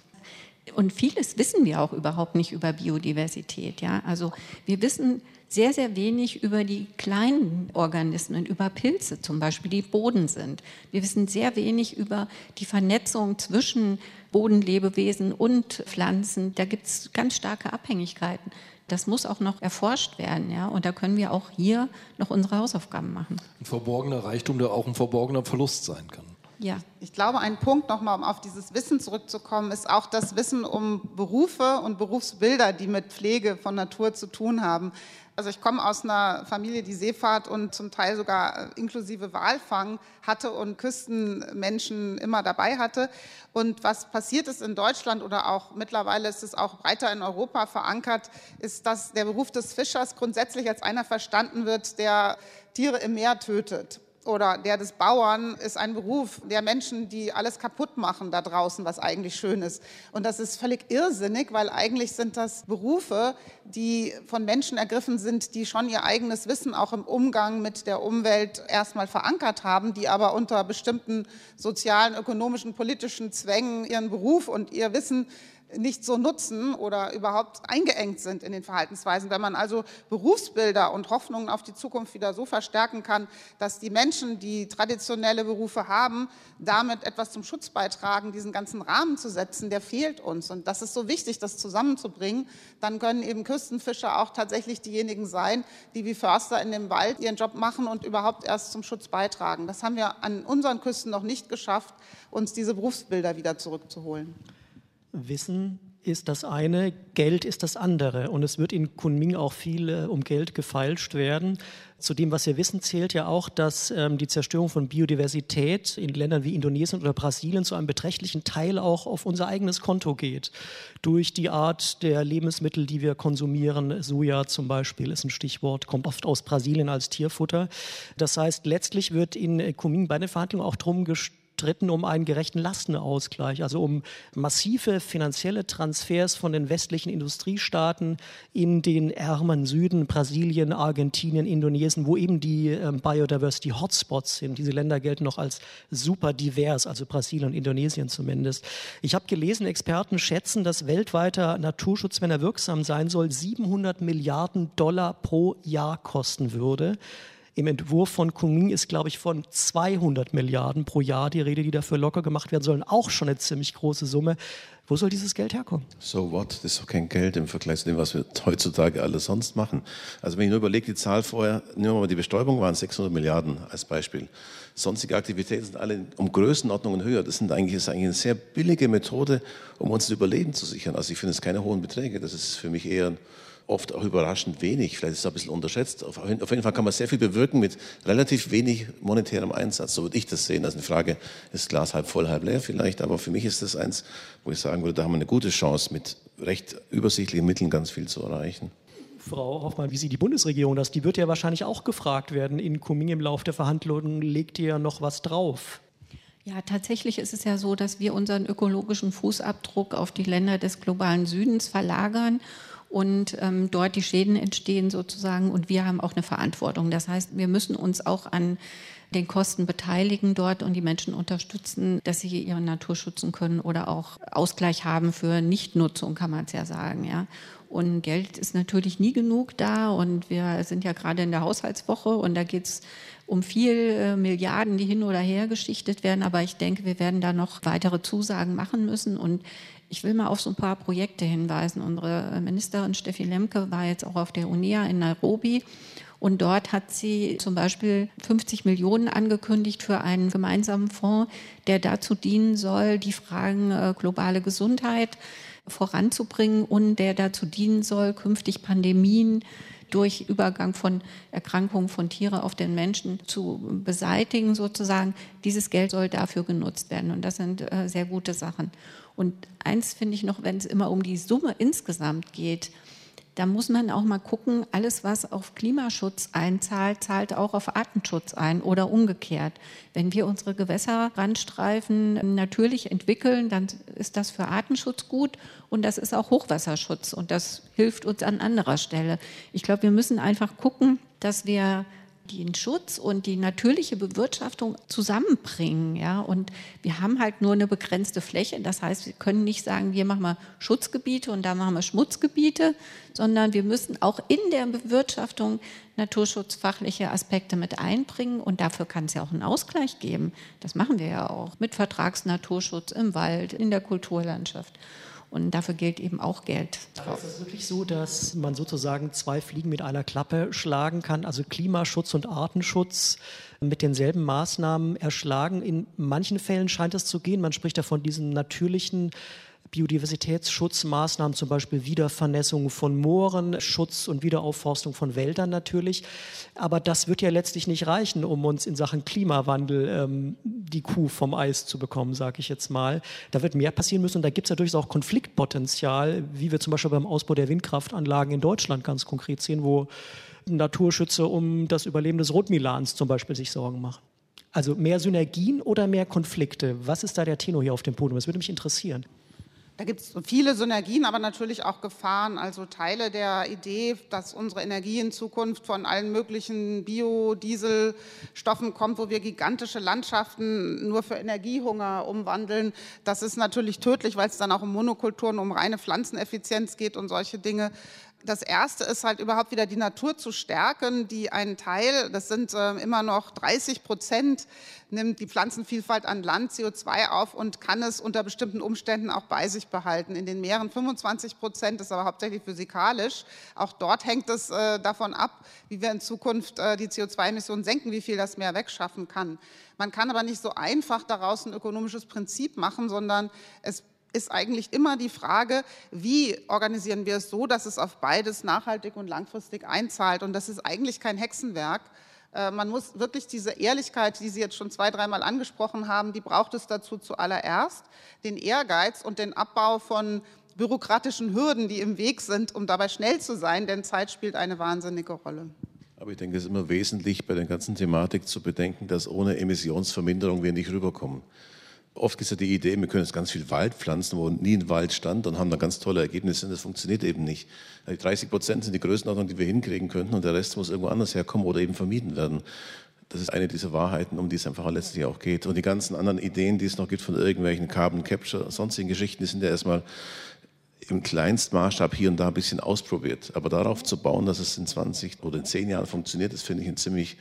Und vieles wissen wir auch überhaupt nicht über Biodiversität. Ja? Also wir wissen sehr, sehr wenig über die kleinen Organismen, über Pilze zum Beispiel, die Boden sind. Wir wissen sehr wenig über die Vernetzung zwischen Bodenlebewesen und Pflanzen. Da gibt es ganz starke Abhängigkeiten. Das muss auch noch erforscht werden, ja. Und da können wir auch hier noch unsere Hausaufgaben machen. Ein verborgener Reichtum, der auch ein verborgener Verlust sein kann. Ja. Ich glaube, ein Punkt nochmal, um auf dieses Wissen zurückzukommen, ist auch das Wissen um Berufe und Berufsbilder, die mit Pflege von Natur zu tun haben. Also ich komme aus einer Familie, die Seefahrt und zum Teil sogar äh, inklusive Walfang hatte und Küstenmenschen immer dabei hatte. Und was passiert ist in Deutschland oder auch mittlerweile ist es auch breiter in Europa verankert, ist, dass der Beruf des Fischers grundsätzlich als einer verstanden wird, der Tiere im Meer tötet. Oder der des Bauern ist ein Beruf der Menschen, die alles kaputt machen da draußen, was eigentlich schön ist. Und das ist völlig irrsinnig, weil eigentlich sind das Berufe, die von Menschen ergriffen sind, die schon ihr eigenes Wissen auch im Umgang mit der Umwelt erstmal verankert haben, die aber unter bestimmten sozialen, ökonomischen, politischen Zwängen ihren Beruf und ihr Wissen nicht so nutzen oder überhaupt eingeengt sind in den Verhaltensweisen. Wenn man also Berufsbilder und Hoffnungen auf die Zukunft wieder so verstärken kann, dass die Menschen, die traditionelle Berufe haben, damit etwas zum Schutz beitragen, diesen ganzen Rahmen zu setzen, der fehlt uns. Und das ist so wichtig, das zusammenzubringen. Dann können eben Küstenfischer auch tatsächlich diejenigen sein, die wie Förster in dem Wald ihren Job machen und überhaupt erst zum Schutz beitragen. Das haben wir an unseren Küsten noch nicht geschafft, uns diese Berufsbilder wieder zurückzuholen. Wissen ist das eine, Geld ist das andere. Und es wird in Kunming auch viel äh, um Geld gefeilscht werden. Zu dem, was wir wissen, zählt ja auch, dass ähm, die Zerstörung von Biodiversität in Ländern wie Indonesien oder Brasilien zu einem beträchtlichen Teil auch auf unser eigenes Konto geht. Durch die Art der Lebensmittel, die wir konsumieren. Soja zum Beispiel ist ein Stichwort, kommt oft aus Brasilien als Tierfutter. Das heißt, letztlich wird in Kunming bei den Verhandlungen auch drum gestritten, stritten um einen gerechten Lastenausgleich, also um massive finanzielle Transfers von den westlichen Industriestaaten in den ärmeren Süden, Brasilien, Argentinien, Indonesien, wo eben die ähm, Biodiversity Hotspots sind. Diese Länder gelten noch als super divers, also Brasilien und Indonesien zumindest. Ich habe gelesen, Experten schätzen, dass weltweiter Naturschutz, wenn er wirksam sein soll, 700 Milliarden Dollar pro Jahr kosten würde. Im Entwurf von Kunming ist, glaube ich, von 200 Milliarden pro Jahr die Rede, die dafür locker gemacht werden sollen. Auch schon eine ziemlich große Summe. Wo soll dieses Geld herkommen? So what? Das ist doch kein Geld im Vergleich zu dem, was wir heutzutage alles sonst machen. Also wenn ich nur überlege, die Zahl vorher, nehmen wir mal die Bestäubung waren 600 Milliarden als Beispiel. Sonstige Aktivitäten sind alle um Größenordnungen höher. Das, sind eigentlich, das ist eigentlich eine sehr billige Methode, um uns das Überleben zu sichern. Also ich finde es keine hohen Beträge. Das ist für mich eher oft auch überraschend wenig. Vielleicht ist es ein bisschen unterschätzt. Auf, jeden Fall kann man sehr viel bewirken mit relativ wenig monetärem Einsatz. So würde ich das sehen. Also eine Frage, ist Glas halb voll, halb leer vielleicht. Aber für mich ist das eins, wo ich sagen würde, da haben wir eine gute Chance, mit recht übersichtlichen Mitteln ganz viel zu erreichen. Frau Hoffmann, wie sieht die Bundesregierung das? Die wird ja wahrscheinlich auch gefragt werden. In Kuming im Laufe der Verhandlungen legt ihr noch was drauf. Ja, tatsächlich ist es ja so, dass wir unseren ökologischen Fußabdruck auf die Länder des globalen Südens verlagern und ähm, dort die Schäden entstehen sozusagen und wir haben auch eine Verantwortung. Das heißt, wir müssen uns auch an den Kosten beteiligen dort und die Menschen unterstützen, dass sie ihren Natur schützen können oder auch Ausgleich haben für Nichtnutzung, kann man es ja sagen. Ja. Und Geld ist natürlich nie genug da und wir sind ja gerade in der Haushaltswoche und da geht es um viel äh, Milliarden, die hin oder her geschichtet werden. Aber ich denke, wir werden da noch weitere Zusagen machen müssen und ich will mal auf so ein paar Projekte hinweisen. Unsere Ministerin Steffi Lemke war jetzt auch auf der UNEA in Nairobi und dort hat sie zum Beispiel 50 Millionen angekündigt für einen gemeinsamen Fonds, der dazu dienen soll, die Fragen äh, globale Gesundheit voranzubringen und der dazu dienen soll, künftig Pandemien durch Übergang von Erkrankungen von Tiere auf den Menschen zu beseitigen sozusagen. Dieses Geld soll dafür genutzt werden und das sind äh, sehr gute Sachen. Und eins finde ich noch, wenn es immer um die Summe insgesamt geht, da muss man auch mal gucken, alles, was auf Klimaschutz einzahlt, zahlt auch auf Artenschutz ein oder umgekehrt. Wenn wir unsere Gewässerrandstreifen natürlich entwickeln, dann ist das für Artenschutz gut und das ist auch Hochwasserschutz und das hilft uns an anderer Stelle. Ich glaube, wir müssen einfach gucken, dass wir den Schutz und die natürliche Bewirtschaftung zusammenbringen. Ja? Und wir haben halt nur eine begrenzte Fläche. Das heißt, wir können nicht sagen, wir machen mal Schutzgebiete und da machen wir Schmutzgebiete, sondern wir müssen auch in der Bewirtschaftung naturschutzfachliche Aspekte mit einbringen. Und dafür kann es ja auch einen Ausgleich geben. Das machen wir ja auch mit Vertragsnaturschutz im Wald, in der Kulturlandschaft. Und dafür gilt eben auch Geld. Aber ist es wirklich so, dass man sozusagen zwei Fliegen mit einer Klappe schlagen kann, also Klimaschutz und Artenschutz mit denselben Maßnahmen erschlagen? In manchen Fällen scheint es zu gehen. Man spricht ja von diesen natürlichen Biodiversitätsschutzmaßnahmen, zum Beispiel Wiedervernässung von Mooren, Schutz und Wiederaufforstung von Wäldern natürlich. Aber das wird ja letztlich nicht reichen, um uns in Sachen Klimawandel ähm, die Kuh vom Eis zu bekommen, sage ich jetzt mal. Da wird mehr passieren müssen und da gibt es ja durchaus auch Konfliktpotenzial, wie wir zum Beispiel beim Ausbau der Windkraftanlagen in Deutschland ganz konkret sehen, wo Naturschützer um das Überleben des Rotmilans zum Beispiel sich Sorgen machen. Also mehr Synergien oder mehr Konflikte? Was ist da der Tenor hier auf dem Podium? Das würde mich interessieren. Da gibt es viele Synergien, aber natürlich auch Gefahren. Also Teile der Idee, dass unsere Energie in Zukunft von allen möglichen Biodieselstoffen kommt, wo wir gigantische Landschaften nur für Energiehunger umwandeln, das ist natürlich tödlich, weil es dann auch um Monokulturen, um reine Pflanzeneffizienz geht und solche Dinge das erste ist halt überhaupt wieder die Natur zu stärken, die einen Teil, das sind äh, immer noch 30 Prozent, nimmt die Pflanzenvielfalt an Land CO2 auf und kann es unter bestimmten Umständen auch bei sich behalten. In den Meeren 25 Prozent ist aber hauptsächlich physikalisch. Auch dort hängt es äh, davon ab, wie wir in Zukunft äh, die CO2-Emissionen senken, wie viel das Meer wegschaffen kann. Man kann aber nicht so einfach daraus ein ökonomisches Prinzip machen, sondern es ist eigentlich immer die Frage, wie organisieren wir es so, dass es auf beides nachhaltig und langfristig einzahlt. Und das ist eigentlich kein Hexenwerk. Äh, man muss wirklich diese Ehrlichkeit, die Sie jetzt schon zwei, dreimal angesprochen haben, die braucht es dazu zuallererst. Den Ehrgeiz und den Abbau von bürokratischen Hürden, die im Weg sind, um dabei schnell zu sein, denn Zeit spielt eine wahnsinnige Rolle. Aber ich denke, es ist immer wesentlich bei der ganzen Thematik zu bedenken, dass ohne Emissionsverminderung wir nicht rüberkommen. Oft ist ja die Idee, wir können jetzt ganz viel Wald pflanzen, wo nie ein Wald stand und haben da ganz tolle Ergebnisse. Das funktioniert eben nicht. Die 30 Prozent sind die Größenordnung, die wir hinkriegen könnten und der Rest muss irgendwo anders herkommen oder eben vermieden werden. Das ist eine dieser Wahrheiten, um die es einfach letztlich auch geht. Und die ganzen anderen Ideen, die es noch gibt von irgendwelchen Carbon Capture, sonstigen Geschichten, die sind ja erstmal im Kleinstmaßstab hier und da ein bisschen ausprobiert. Aber darauf zu bauen, dass es in 20 oder in 10 Jahren funktioniert, das finde ich ein ziemlich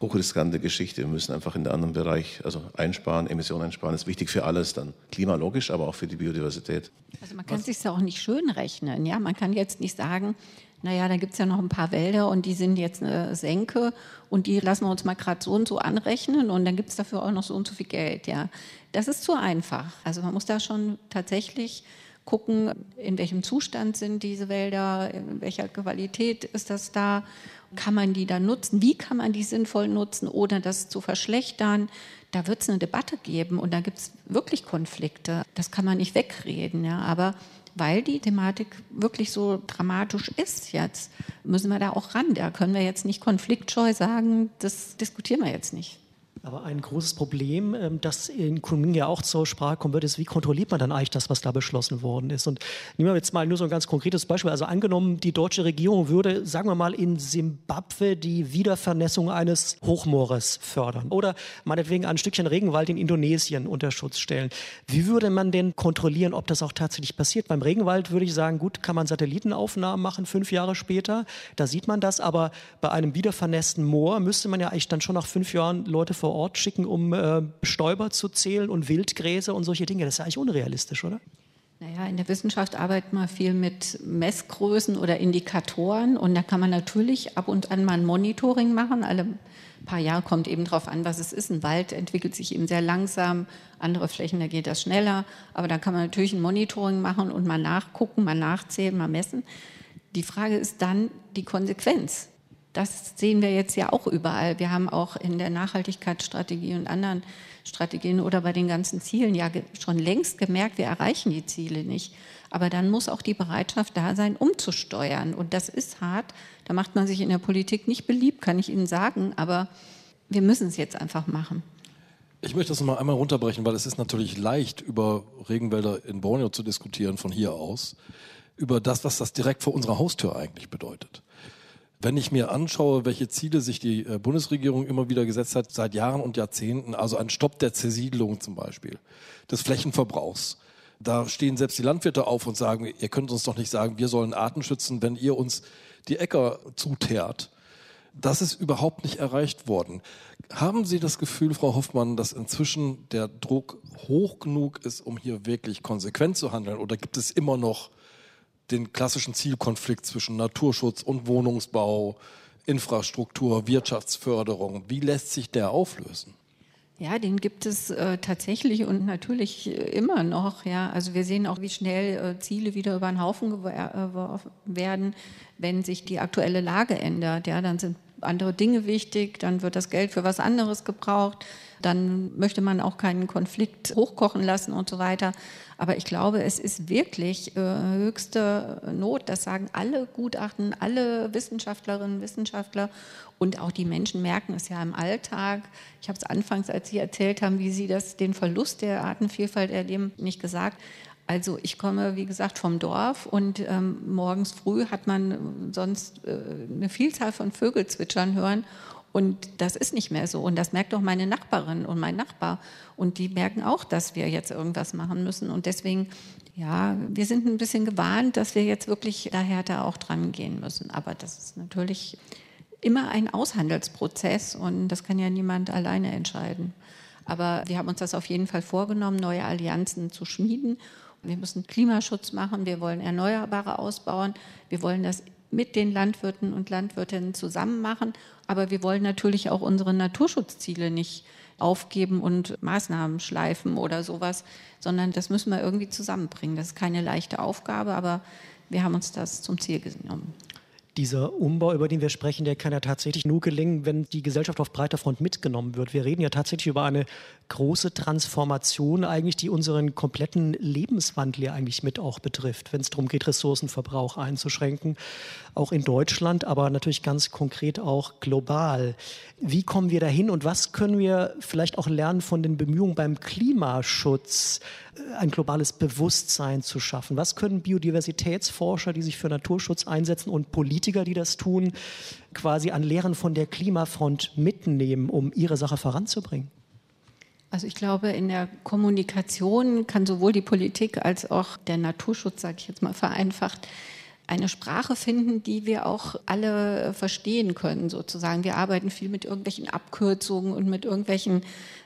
hochriskante Geschichte. Wir müssen einfach in den anderen Bereich, also einsparen, Emissionen einsparen, ist wichtig für alles dann. Klimalogisch, aber auch für die Biodiversität. Also man kann sich ja auch nicht schön rechnen. Ja? Man kann jetzt nicht sagen, naja, da gibt es ja noch ein paar Wälder und die sind jetzt eine Senke und die lassen wir uns mal gerade so und so anrechnen und dann gibt es dafür auch noch so und so viel Geld. Ja, Das ist zu einfach. Also man muss da schon tatsächlich gucken, in welchem Zustand sind diese Wälder, in welcher Qualität ist das da kann man die dann nutzen? Wie kann man die sinnvoll nutzen, ohne das zu verschlechtern? Da wird es eine Debatte geben und da gibt es wirklich Konflikte. Das kann man nicht wegreden. Ja. Aber weil die Thematik wirklich so dramatisch ist jetzt, müssen wir da auch ran. Da können wir jetzt nicht konfliktscheu sagen, das diskutieren wir jetzt nicht. Aber ein großes Problem, ähm, das in Kunming ja auch zur Sprache kommen wird, ist, wie kontrolliert man dann eigentlich das, was da beschlossen worden ist? Und nehmen wir jetzt mal nur so ein ganz konkretes Beispiel. Also angenommen, die deutsche Regierung würde, sagen wir mal, in Simbabwe die Wiedervernässung eines Hochmoores fördern oder meinetwegen ein Stückchen Regenwald in Indonesien unter Schutz stellen. Wie würde man denn kontrollieren, ob das auch tatsächlich passiert? Beim Regenwald würde ich sagen, gut, kann man Satellitenaufnahmen machen, fünf Jahre später, da sieht man das, aber bei einem wiedervernässten Moor müsste man ja eigentlich dann schon nach fünf Jahren Leute vor Ort schicken, um äh, Stäuber zu zählen und Wildgräser und solche Dinge. Das ist eigentlich unrealistisch, oder? Naja, in der Wissenschaft arbeitet man viel mit Messgrößen oder Indikatoren und da kann man natürlich ab und an mal ein Monitoring machen. Alle paar Jahre kommt eben darauf an, was es ist. Ein Wald entwickelt sich eben sehr langsam, andere Flächen, da geht das schneller. Aber da kann man natürlich ein Monitoring machen und mal nachgucken, mal nachzählen, mal messen. Die Frage ist dann die Konsequenz. Das sehen wir jetzt ja auch überall. Wir haben auch in der Nachhaltigkeitsstrategie und anderen Strategien oder bei den ganzen Zielen ja schon längst gemerkt, wir erreichen die Ziele nicht. Aber dann muss auch die Bereitschaft da sein, umzusteuern. Und das ist hart. Da macht man sich in der Politik nicht beliebt, kann ich Ihnen sagen. Aber wir müssen es jetzt einfach machen. Ich möchte das mal einmal runterbrechen, weil es ist natürlich leicht, über Regenwälder in Borneo zu diskutieren von hier aus, über das, was das direkt vor unserer Haustür eigentlich bedeutet. Wenn ich mir anschaue, welche Ziele sich die äh, Bundesregierung immer wieder gesetzt hat, seit Jahren und Jahrzehnten, also ein Stopp der Zersiedlung zum Beispiel, des Flächenverbrauchs, da stehen selbst die Landwirte auf und sagen, ihr könnt uns doch nicht sagen, wir sollen Arten schützen, wenn ihr uns die Äcker zuteert. Das ist überhaupt nicht erreicht worden. Haben Sie das Gefühl, Frau Hoffmann, dass inzwischen der Druck hoch genug ist, um hier wirklich konsequent zu handeln? Oder gibt es immer noch den klassischen Zielkonflikt zwischen Naturschutz und Wohnungsbau, Infrastruktur, Wirtschaftsförderung. Wie lässt sich der auflösen? Ja, den gibt es äh, tatsächlich und natürlich äh, immer noch. Ja, also wir sehen auch, wie schnell äh, Ziele wieder über den Haufen geworfen werden, wenn sich die aktuelle Lage ändert. Ja, dann sind andere Dinge wichtig, dann wird das Geld für was anderes gebraucht, dann möchte man auch keinen Konflikt hochkochen lassen und so weiter. Aber ich glaube, es ist wirklich äh, höchste Not, das sagen alle Gutachten, alle Wissenschaftlerinnen, Wissenschaftler und auch die Menschen merken es ja im Alltag. Ich habe es anfangs, als Sie erzählt haben, wie Sie das, den Verlust der Artenvielfalt erleben, nicht gesagt. Also ich komme, wie gesagt, vom Dorf und ähm, morgens früh hat man sonst äh, eine Vielzahl von Vögel zwitschern hören und das ist nicht mehr so. Und das merkt auch meine Nachbarin und mein Nachbar. Und die merken auch, dass wir jetzt irgendwas machen müssen. Und deswegen, ja, wir sind ein bisschen gewarnt, dass wir jetzt wirklich da auch dran gehen müssen. Aber das ist natürlich immer ein Aushandelsprozess und das kann ja niemand alleine entscheiden. Aber wir haben uns das auf jeden Fall vorgenommen, neue Allianzen zu schmieden. Wir müssen Klimaschutz machen, wir wollen Erneuerbare ausbauen, wir wollen das mit den Landwirten und Landwirtinnen zusammen machen, aber wir wollen natürlich auch unsere Naturschutzziele nicht aufgeben und Maßnahmen schleifen oder sowas, sondern das müssen wir irgendwie zusammenbringen. Das ist keine leichte Aufgabe, aber wir haben uns das zum Ziel genommen dieser Umbau, über den wir sprechen, der kann ja tatsächlich nur gelingen, wenn die Gesellschaft auf breiter Front mitgenommen wird. Wir reden ja tatsächlich über eine große Transformation eigentlich, die unseren kompletten Lebenswandel ja eigentlich mit auch betrifft, wenn es darum geht, Ressourcenverbrauch einzuschränken, auch in Deutschland, aber natürlich ganz konkret auch global. Wie kommen wir dahin und was können wir vielleicht auch lernen von den Bemühungen beim Klimaschutz, äh, ein globales Bewusstsein zu schaffen? Was können Biodiversitätsforscher, die sich für Naturschutz einsetzen und Politiker, die das tun, quasi an Lehren von der Klimafront mitnehmen, um ihre Sache voranzubringen? Also ich glaube, in der Kommunikation kann sowohl die Politik als auch der Naturschutz, sage ich jetzt mal vereinfacht, eine Sprache finden, die wir auch alle verstehen können, sozusagen. Wir arbeiten viel mit irgendwelchen Abkürzungen und mit irgendwelchen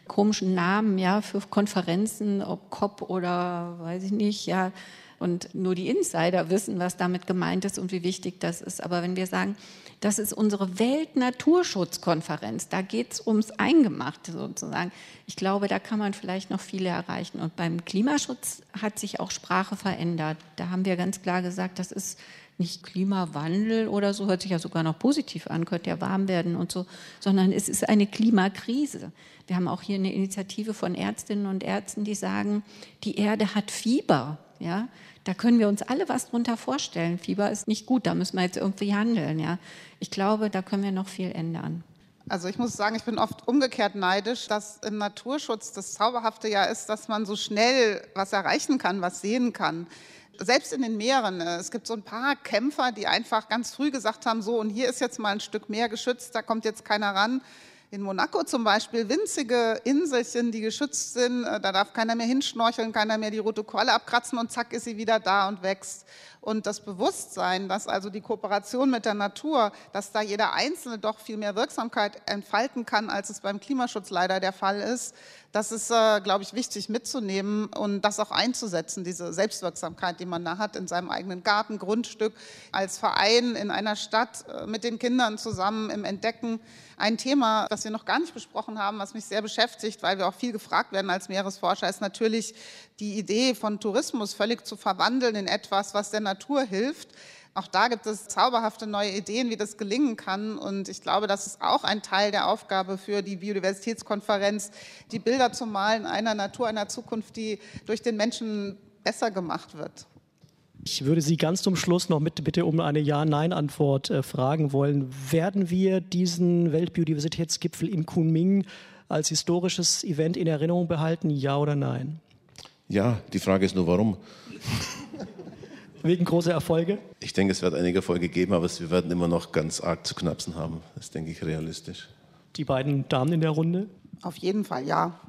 komischen Namen, ja, für Konferenzen, ob COP oder weiß ich nicht, ja. Und nur die Insider wissen, was damit gemeint ist und wie wichtig das ist. Aber wenn wir sagen, das ist unsere Weltnaturschutzkonferenz. Da geht es ums Eingemachte sozusagen. Ich glaube, da kann man vielleicht noch viele erreichen. Und beim Klimaschutz hat sich auch Sprache verändert. Da haben wir ganz klar gesagt, das ist nicht Klimawandel oder so, hört sich ja sogar noch positiv an, könnte ja warm werden und so, sondern es ist eine Klimakrise. Wir haben auch hier eine Initiative von Ärztinnen und Ärzten, die sagen, die Erde hat Fieber. Ja, da können wir uns alle was drunter vorstellen. Fieber ist nicht gut, da müssen wir jetzt irgendwie handeln. Ja, ich glaube, da können wir noch viel ändern. Also ich muss sagen, ich bin oft umgekehrt neidisch, dass im Naturschutz das Zauberhafte ja ist, dass man so schnell was erreichen kann, was sehen kann. Selbst in den Meeren. Äh, es gibt so ein paar Kämpfer, die einfach ganz früh gesagt haben, so und hier ist jetzt mal ein Stück Meer geschützt, da kommt jetzt keiner ran in Monaco zum Beispiel winzige Inselchen, die geschützt sind. Äh, da darf keiner mehr hinschnorcheln, keiner mehr die rote Qualle abkratzen und zack ist sie wieder da und wächst. Und das Bewusstsein, dass also die Kooperation mit der Natur, dass da jeder Einzelne doch viel mehr Wirksamkeit entfalten kann, als es beim Klimaschutz leider der Fall ist, das ist, äh, glaube ich, wichtig mitzunehmen und das auch einzusetzen, diese Selbstwirksamkeit, die man da hat in seinem eigenen Garten, Grundstück, als Verein in einer Stadt äh, mit den Kindern zusammen im Entdecken. Ein Thema, das wir noch gar nicht besprochen haben, was mich sehr beschäftigt, weil wir auch viel gefragt werden als Meeresforscher, ist natürlich die Idee von Tourismus völlig zu verwandeln in etwas, was der Natur hilft. Auch da gibt es zauberhafte neue Ideen, wie das gelingen kann. Und ich glaube, das ist auch ein Teil der Aufgabe für die Biodiversitätskonferenz, die Bilder zu malen einer Natur, einer Zukunft, die durch den Menschen besser gemacht wird. Ich würde Sie ganz zum Schluss noch mit, bitte um eine Ja-Nein-Antwort äh, fragen wollen. Werden wir diesen Weltbiodiversitätsgipfel in Kunming als historisches Event in Erinnerung behalten? Ja oder nein? Ja, die Frage ist nur, warum? (laughs) Wegen großer Erfolge? Ich denke, es wird einige Erfolge geben, aber wir werden immer noch ganz arg zu knapsen haben. Das denke ich realistisch. Die beiden Damen in der Runde? Auf jeden Fall, ja.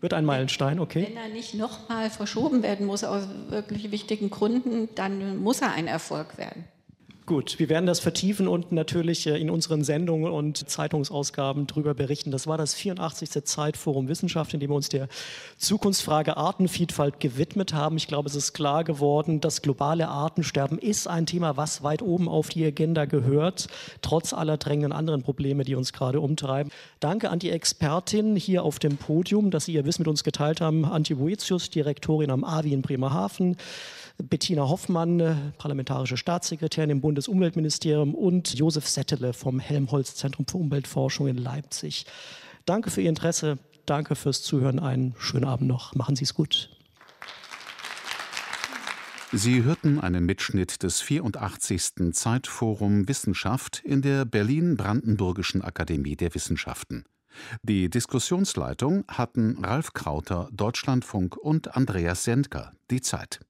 Wird ein Meilenstein, okay. Wenn er nicht nochmal verschoben werden muss aus wirklich wichtigen Gründen, dann muss er ein Erfolg werden. Gut, wir werden das vertiefen und natürlich äh, in unseren Sendungen und Zeitungsausgaben darüber berichten. Das war das 84. Zeitforum Wissenschaft, in dem wir uns der Zukunftsfrage Artenvielfalt gewidmet haben. Ich glaube, es ist klar geworden, das globale Artensterben ist ein Thema, was weit oben auf die Agenda gehört, trotz aller drängenden anderen Probleme, die uns gerade umtreiben. Danke an die Expertin hier auf dem Podium, dass Sie Ihr Wissen mit uns geteilt haben. Antje Boetius, Direktorin am AWI in Bremerhaven. Bettina Hoffmann, äh, parlamentarische Staatssekretärin im Bundesumweltministerium und Josef Settele vom Helmholtz-Zentrum für Umweltforschung in Leipzig. Danke für Ihr Interesse, danke fürs Zuhören, einen schönen Abend noch. Machen Sie es gut. Sie hörten einen Mitschnitt des 84. Zeitforum Wissenschaft in der Berlin-Brandenburgischen Akademie der Wissenschaften. Die Diskussionsleitung hatten Ralf Krauter, Deutschlandfunk und Andreas Sendker, die Zeit.